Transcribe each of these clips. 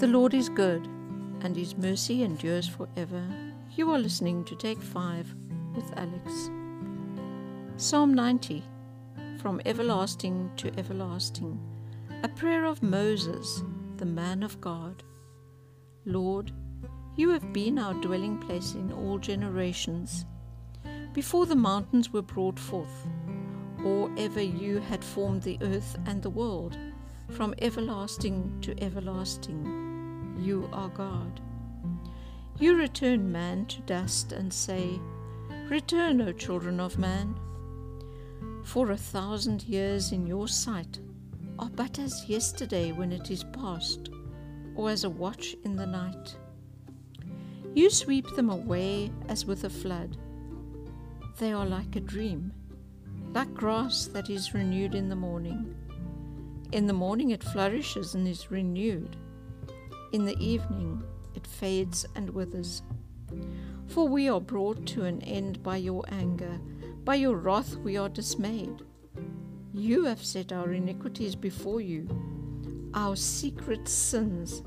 The Lord is good, and his mercy endures forever. You are listening to Take 5 with Alex. Psalm 90 From Everlasting to Everlasting. A prayer of Moses, the man of God. Lord, you have been our dwelling place in all generations. Before the mountains were brought forth, or ever you had formed the earth and the world, from everlasting to everlasting, you are God. You return man to dust and say, Return, O children of man. For a thousand years in your sight are but as yesterday when it is past, or as a watch in the night. You sweep them away as with a flood. They are like a dream, like grass that is renewed in the morning. In the morning it flourishes and is renewed. In the evening it fades and withers. For we are brought to an end by your anger, by your wrath we are dismayed. You have set our iniquities before you, our secret sins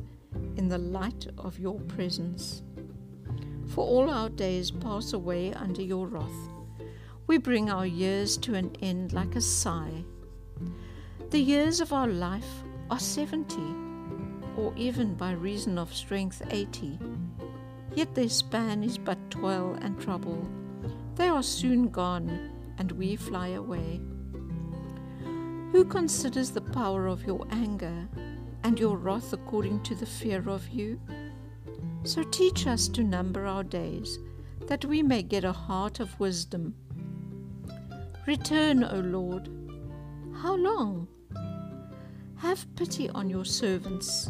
in the light of your presence. For all our days pass away under your wrath. We bring our years to an end like a sigh. The years of our life are seventy, or even by reason of strength eighty. Yet their span is but toil and trouble. They are soon gone, and we fly away. Who considers the power of your anger and your wrath according to the fear of you? So teach us to number our days, that we may get a heart of wisdom. Return, O Lord. How long? Have pity on your servants.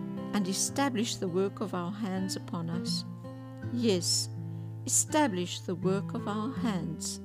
and establish the work of our hands upon us. Yes, establish the work of our hands.